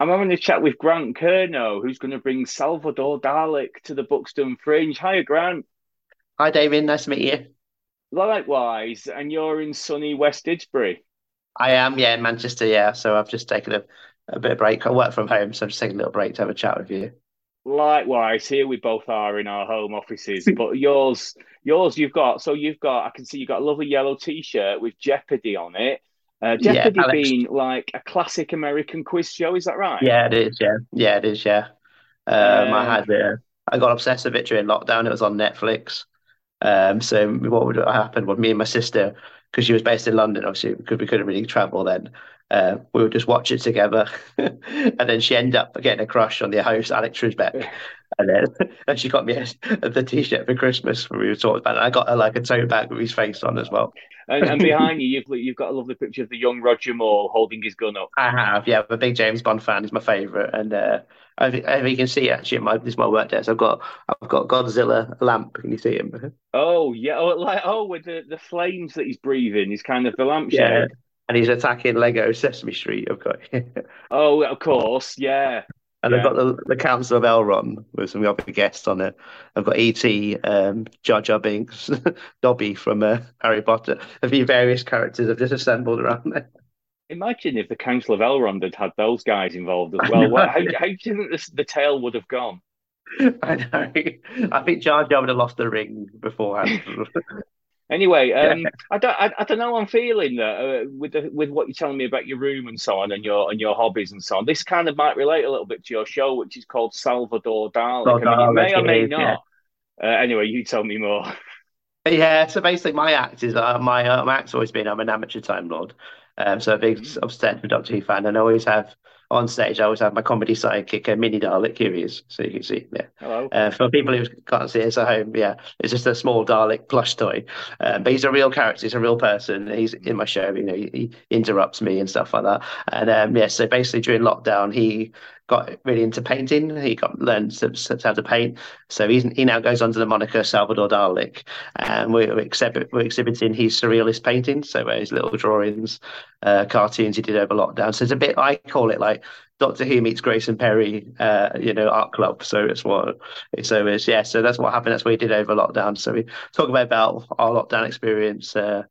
I'm having a chat with Grant Curnow, who's going to bring Salvador Dalek to the Buxton Fringe. Hi, Grant. Hi, David. Nice to meet you. Likewise, and you're in sunny West Didsbury. I am, yeah, in Manchester, yeah. So I've just taken a, a bit of break. I work from home, so I'm just taking a little break to have a chat with you. Likewise, here we both are in our home offices, but yours, yours, you've got so you've got. I can see you've got a lovely yellow T-shirt with Jeopardy on it. Uh, Jeopardy yeah, being like a classic American quiz show, is that right? Yeah, it is. Yeah, yeah, it is. Yeah, um, um, I had uh, I got obsessed with it during lockdown. It was on Netflix. Um, so what would happen? Well, me and my sister, because she was based in London, obviously, because we couldn't really travel then. Uh, we would just watch it together, and then she ended up getting a crush on the host, Alex Trebek, and then and she got me the T-shirt for Christmas. When we were talking about it. I got her like a tote bag with his face on as well. And, and behind you, you've you've got a lovely picture of the young Roger Moore holding his gun up. I have, yeah. I'm a big James Bond fan. He's my favourite, and uh, I think, I think you can see actually my this is my work desk. I've got I've got Godzilla lamp. Can you see him? Oh yeah, oh like oh with the, the flames that he's breathing, he's kind of the lampshade. Yeah. And he's attacking Lego Sesame Street. I've got. oh, of course, yeah. And yeah. I've got the, the Council of Elrond with some other guests on it. I've got E.T., um, Jar Jar Binks, Dobby from uh, Harry Potter. A few various characters have just assembled around there. Imagine if the Council of Elrond had had those guys involved as well. What, how, how do you think this, the tale would have gone? I know. I think Jar Jar would have lost the ring beforehand. Anyway, um, yeah. I don't, I, I, don't know. I'm feeling that uh, with the, with what you're telling me about your room and so on, and your and your hobbies and so on. This kind of might relate a little bit to your show, which is called Salvador Dalek. I mean, may or may not. Yeah. Uh, anyway, you tell me more. Yeah, so basically, my act is uh, my uh, my act's always been I'm an amateur Time Lord, um, so a big obsessed with Doctor Who fan, and I always have on stage, I always have my comedy sidekick, a mini Dalek. Here he is, so you can see. Yeah. Hello. Uh, for people who can't see us at home, yeah, it's just a small Dalek plush toy, uh, but he's a real character. He's a real person. He's in my show. You know, he, he interrupts me and stuff like that. And um, yeah, so basically during lockdown, he got really into painting. He got learned to, to how to paint. So he's, he now goes under the moniker Salvador Dalek, and we're, we're, exhibit, we're exhibiting his surrealist paintings. So his little drawings, uh, cartoons he did over lockdown. So it's a bit I call it like Doctor Who meets Grayson Perry, uh, you know, art club. So it's what so it's yeah. So that's what happened. That's what we did over lockdown. So we talk about, about our lockdown experience. Uh,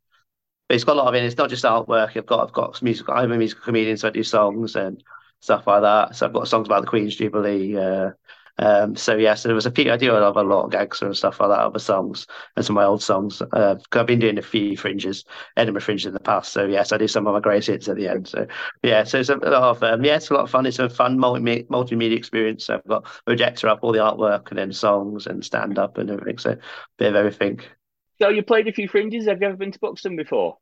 but it's got a lot of it. It's not just artwork. I've got I've got music. I'm a musical comedian, so I do songs and stuff like that. So I've got songs about the Queen's Jubilee. Uh, um, so yeah, so there was a few. I do a lot of gags and stuff like that, other songs and some of my old songs. Uh, I've been doing a few fringes, Edinburgh fringes in the past. So yes, I do some of my greatest hits at the end. So yeah, so it's a lot of um, yeah, it's a lot of fun. It's a fun multi multimedia experience. So I've got projector up, all the artwork, and then songs and stand up and everything. So a bit of everything. So you played a few fringes. Have you ever been to Buxton before?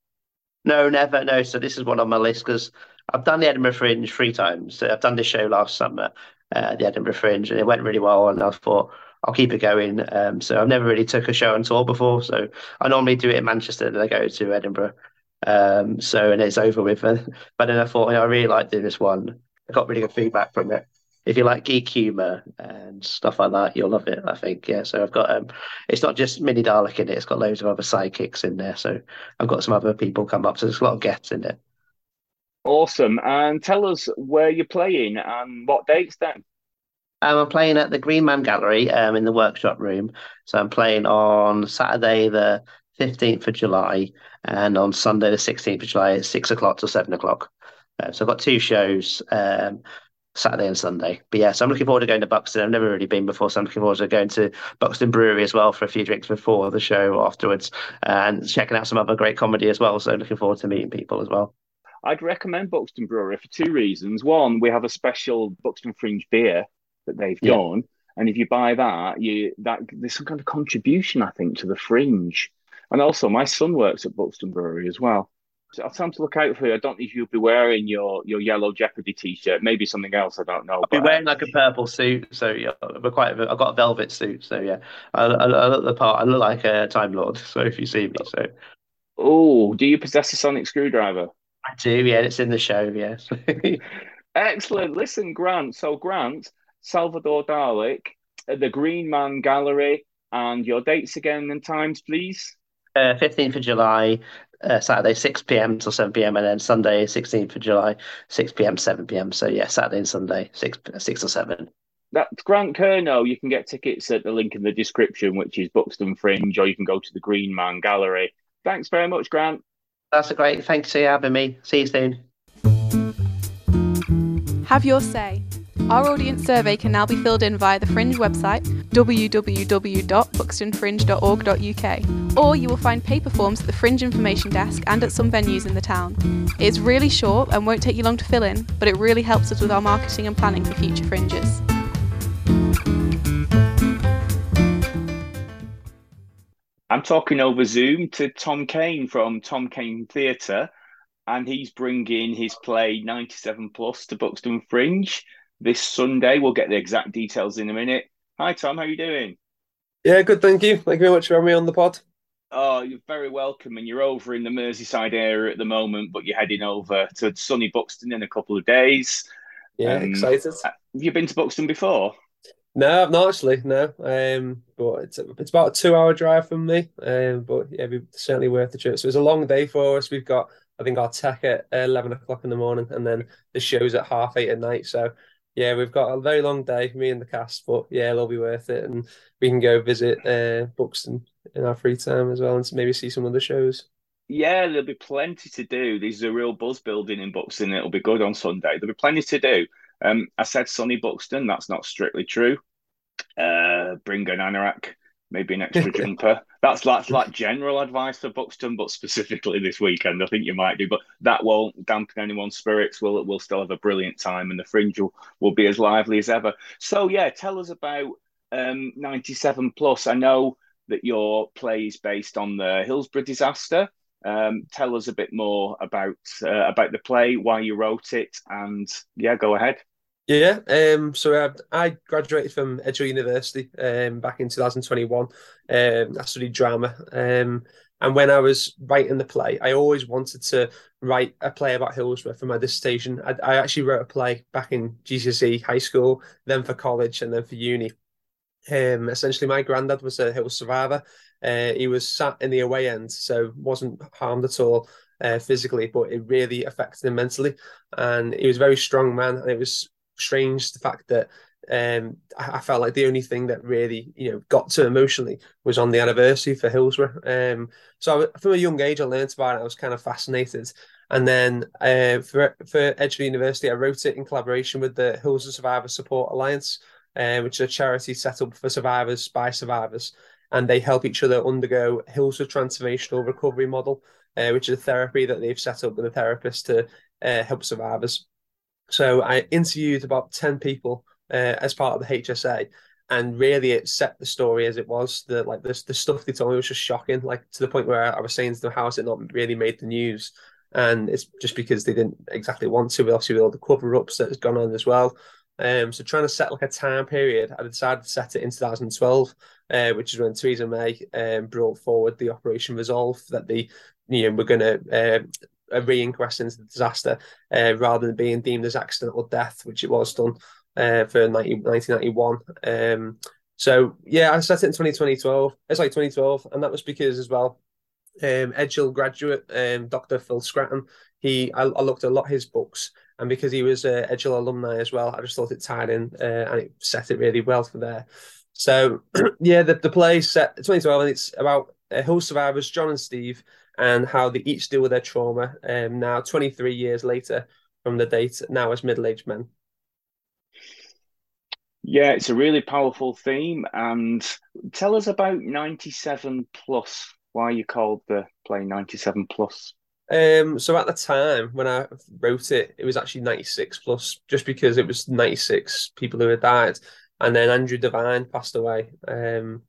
No, never. No. So this is one on my list because I've done the Edinburgh Fringe three times. I've done this show last summer, uh, the Edinburgh Fringe, and it went really well. And I thought I'll keep it going. Um, so I've never really took a show on tour before. So I normally do it in Manchester, then I go to Edinburgh. Um, so and it's over with. but then I thought you know, I really like doing this one. I got really good feedback from it. If you like geek humor and stuff like that, you'll love it. I think, yeah. So I've got um, it's not just Mini Dalek in it; it's got loads of other sidekicks in there. So I've got some other people come up. So there's a lot of guests in it. Awesome. And tell us where you're playing and what dates then. Um, I'm playing at the Green Man Gallery um, in the workshop room. So I'm playing on Saturday, the 15th of July, and on Sunday, the 16th of July, at six o'clock to seven o'clock. Uh, so I've got two shows. Um, Saturday and Sunday. But yeah, so I'm looking forward to going to Buxton. I've never really been before, so I'm looking forward to going to Buxton Brewery as well for a few drinks before the show afterwards and checking out some other great comedy as well. So looking forward to meeting people as well. I'd recommend Buxton Brewery for two reasons. One, we have a special Buxton Fringe beer that they've yeah. done, and if you buy that, you that there's some kind of contribution, I think, to the Fringe. And also, my son works at Buxton Brewery as well. So I'll time to look out for you. I don't know if you'll be wearing your your yellow Jeopardy t-shirt, maybe something else. I don't know. I'll be wearing like a purple suit, so yeah, we're quite. I've got a velvet suit, so yeah, I, I, I look the part. I look like a Time Lord. So if you see me, so. Oh, do you possess a sonic screwdriver? I do, yeah. It's in the show, yes. Excellent. Listen, Grant. So, Grant, Salvador Dalek, the Green Man Gallery, and your dates again and times, please. Uh, 15th of July, uh, Saturday, 6 p.m. till 7 p.m. and then Sunday, 16th of July, 6 p.m. 7 p.m. So yeah, Saturday and Sunday, 6 6 or 7. That's Grant Curnow. You can get tickets at the link in the description, which is Buxton Fringe, or you can go to the Green Man Gallery. Thanks very much, Grant. That's a great. Thanks for having me. See you soon. Have your say. Our audience survey can now be filled in via the Fringe website, www.buxtonfringe.org.uk, or you will find paper forms at the Fringe information desk and at some venues in the town. It is really short and won't take you long to fill in, but it really helps us with our marketing and planning for future Fringes. I'm talking over Zoom to Tom Cain from Tom Cain Theatre, and he's bringing his play 97 Plus to Buxton Fringe this Sunday. We'll get the exact details in a minute. Hi, Tom. How are you doing? Yeah, good. Thank you. Thank you very much for having me on the pod. Oh, you're very welcome. And you're over in the Merseyside area at the moment, but you're heading over to sunny Buxton in a couple of days. Yeah, um, excited. Have you been to Buxton before? No, not actually. No, um, but it's it's about a two-hour drive from me. Um, but yeah, it's certainly worth the trip. So it's a long day for us. We've got, I think, our tech at eleven o'clock in the morning, and then the show's at half eight at night. So yeah, we've got a very long day, me and the cast, but yeah, it'll be worth it, and we can go visit uh, Buxton in our free time as well, and maybe see some other shows. Yeah, there'll be plenty to do. There's a real buzz building in Buxton. It'll be good on Sunday. There'll be plenty to do. Um, I said sunny Buxton. That's not strictly true. Uh, bring an anorak maybe an extra jumper. That's that's like general advice for Buxton, but specifically this weekend, I think you might do. But that won't dampen anyone's spirits. We'll we'll still have a brilliant time, and the fringe will, will be as lively as ever. So yeah, tell us about um, ninety seven plus. I know that your play is based on the Hillsborough disaster. Um, tell us a bit more about uh, about the play, why you wrote it, and yeah, go ahead. Yeah, um, so I, I graduated from Edge Hill University um, back in 2021. Um, I studied drama. Um, and when I was writing the play, I always wanted to write a play about Hillsborough for my dissertation. I, I actually wrote a play back in GCSE high school, then for college, and then for uni. Um, essentially, my granddad was a Hill survivor. Uh, he was sat in the away end, so wasn't harmed at all uh, physically, but it really affected him mentally. And he was a very strong man, and it was strange the fact that um, I, felt like the only thing that really you know got to emotionally was on the anniversary for Hillsborough. Um, so I, from a young age, I learned about it. I was kind of fascinated, and then uh, for for Edge Hill University, I wrote it in collaboration with the Hillsborough Survivor Support Alliance, uh, which is a charity set up for survivors by survivors, and they help each other undergo Hillsborough Transformational Recovery Model, uh, which is a therapy that they've set up with a therapist to uh, help survivors. So I interviewed about 10 people uh, as part of the HSA. And really, it set the story as it was. The like the, the stuff they told me was just shocking, like to the point where I was saying to them, "How has it not really made the news?" And it's just because they didn't exactly want to, but obviously with all the cover ups that has gone on as well. Um, so trying to set like a time period, I decided to set it in 2012, uh, which is when Theresa May um, brought forward the Operation Resolve that they, you know, were going to uh, a re-inquest into the disaster uh, rather than being deemed as accidental death, which it was done uh, for 90, 1991. Um, so yeah, I set it in 2012. It's like 2012, and that was because as well, um, graduate um, Dr. Phil Scraton. He I, I, looked a lot his books, and because he was a Edge Hill alumni as well, I just thought it tied in uh, and it set it really well for there. So yeah, the the play set 2012, and it's about uh, Hill survivors John and Steve and how they each deal with their trauma um, now 23 years later from the date now as middle-aged men yeah it's a really powerful theme and tell us about 97 plus why you called the play 97 plus um, so at the time when I wrote it, it was actually 96 plus, just because it was 96 people who had died. And then Andrew Devine passed away um,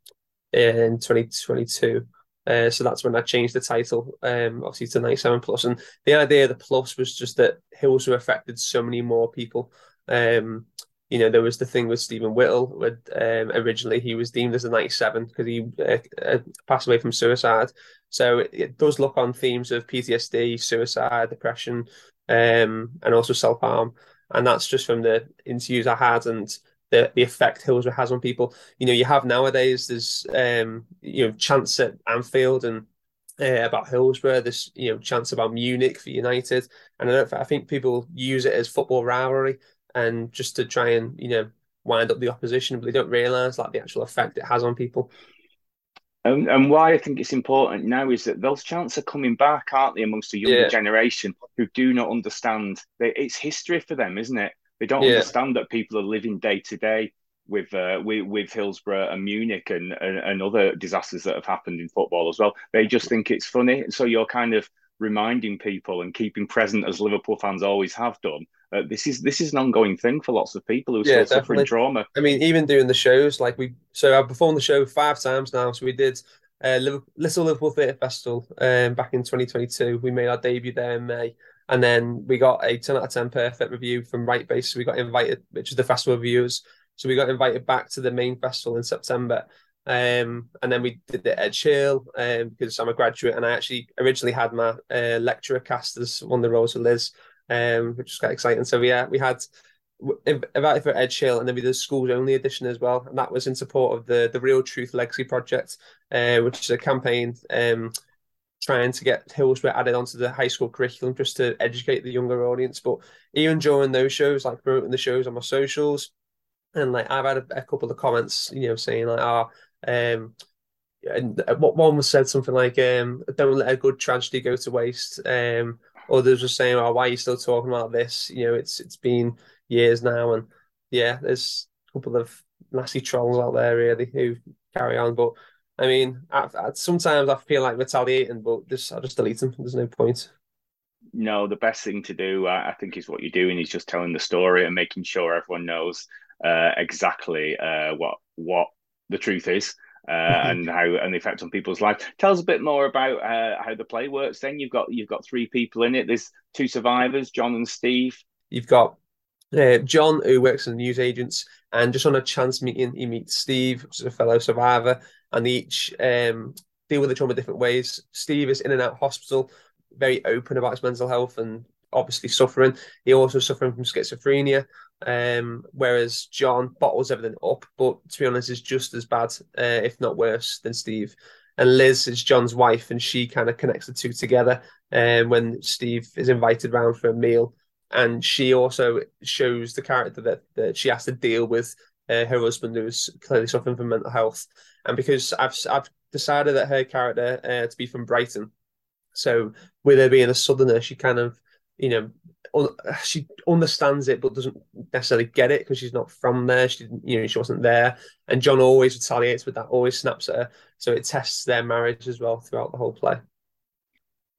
in 2022. Uh, so that's when I changed the title, um, obviously to 97 plus. And the idea of the plus was just that Hills were affected so many more people. Um, you know, there was the thing with Stephen Whittle. With um, originally he was deemed as a 97 because he uh, uh, passed away from suicide. So it, it, does look on themes of PTSD, suicide, depression, um, and also self harm. And that's just from the interviews I had and the, the effect Hillsborough has on people. You know, you have nowadays there's um, you know chants at Anfield and uh, about Hillsborough. This you know chance about Munich for United, and I don't. I think people use it as football rivalry and just to try and you know wind up the opposition, but they don't realise like the actual effect it has on people. And, and why I think it's important now is that those chants are coming back, aren't they, amongst the younger yeah. generation who do not understand. It's history for them, isn't it? They don't yeah. understand that people are living day to day with uh, with with Hillsborough and Munich and, and, and other disasters that have happened in football as well. They just think it's funny, so you're kind of reminding people and keeping present as Liverpool fans always have done. Uh, this is this is an ongoing thing for lots of people who are yeah, still suffering trauma. I mean, even doing the shows, like we so I've performed the show five times now. So we did uh, Liverpool, Little Liverpool Theatre Festival um, back in 2022. We made our debut there in May. And then we got a 10 out of 10 perfect review from Right Base. So we got invited, which is the festival reviewers. So we got invited back to the main festival in September. Um, and then we did the Edge Hill um, because I'm a graduate and I actually originally had my uh, lecturer cast as one of the roles of Liz, um, which was quite exciting. So yeah, we had invited for Edge Hill and then we did the schools only edition as well. And that was in support of the, the Real Truth Legacy Project, uh, which is a campaign um, trying to get Hillsborough added onto the high school curriculum just to educate the younger audience. But even during those shows, like promoting the shows on my socials, and like I've had a, a couple of comments, you know, saying like, "Ah, oh, um, and what one was said something like, um, don't let a good tragedy go to waste." Um, others were saying, "Oh, why are you still talking about this? You know, it's it's been years now." And yeah, there's a couple of nasty trolls out there really who carry on, but I mean, I, I, sometimes I feel like retaliating, but just I just delete them. There's no point. No, the best thing to do, I, I think, is what you're doing is just telling the story and making sure everyone knows uh, exactly uh, what what the truth is. Uh, mm-hmm. and how and the effect on people's lives. Tell us a bit more about uh, how the play works. Then you've got you've got three people in it. There's two survivors, John and Steve. You've got uh, John, who works in the news agents, and just on a chance meeting, he meets Steve, is a fellow survivor, and they each um, deal with the trauma different ways. Steve is in and out of hospital, very open about his mental health and obviously suffering. He also suffering from schizophrenia, um, whereas John bottles everything up, but to be honest, is just as bad, uh, if not worse, than Steve. And Liz is John's wife, and she kind of connects the two together. Um, when Steve is invited round for a meal, and she also shows the character that, that she has to deal with uh, her husband who's clearly suffering from mental health. And because I've I've decided that her character uh, to be from Brighton, so with her being a southerner, she kind of you know she understands it but doesn't necessarily get it because she's not from there. She didn't you know she wasn't there. And John always retaliates with that, always snaps at her. So it tests their marriage as well throughout the whole play.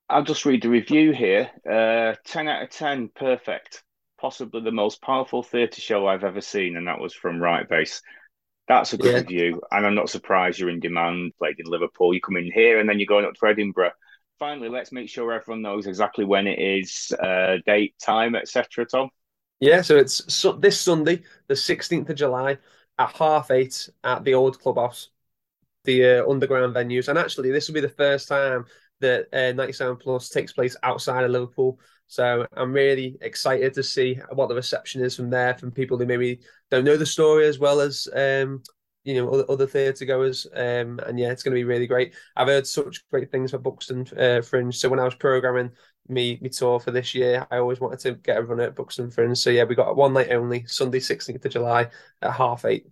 I'll just read the review here. Uh, 10 out of 10, perfect. Possibly the most powerful theatre show I've ever seen, and that was from Right Base. That's a good yeah. review, and I'm not surprised you're in demand. Played in Liverpool, you come in here, and then you're going up to Edinburgh. Finally, let's make sure everyone knows exactly when it is, uh, date, time, etc. Tom. Yeah, so it's this Sunday, the 16th of July, at half eight at the old clubhouse, the uh, underground venues. And actually, this will be the first time that uh, 97 Plus takes place outside of Liverpool. So I'm really excited to see what the reception is from there, from people who maybe don't know the story as well as um, you know other, other theatre goers. Um, and yeah, it's going to be really great. I've heard such great things for Buxton uh, Fringe. So when I was programming me me tour for this year, I always wanted to get everyone at Buxton Fringe. So yeah, we got one night only, Sunday 16th of July at half eight.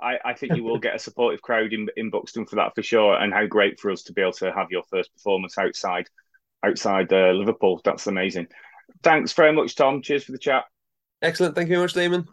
I, I think you will get a supportive crowd in, in Buxton for that for sure. And how great for us to be able to have your first performance outside outside uh, Liverpool. That's amazing. Thanks very much, Tom. Cheers for the chat. Excellent. Thank you very much, Damon.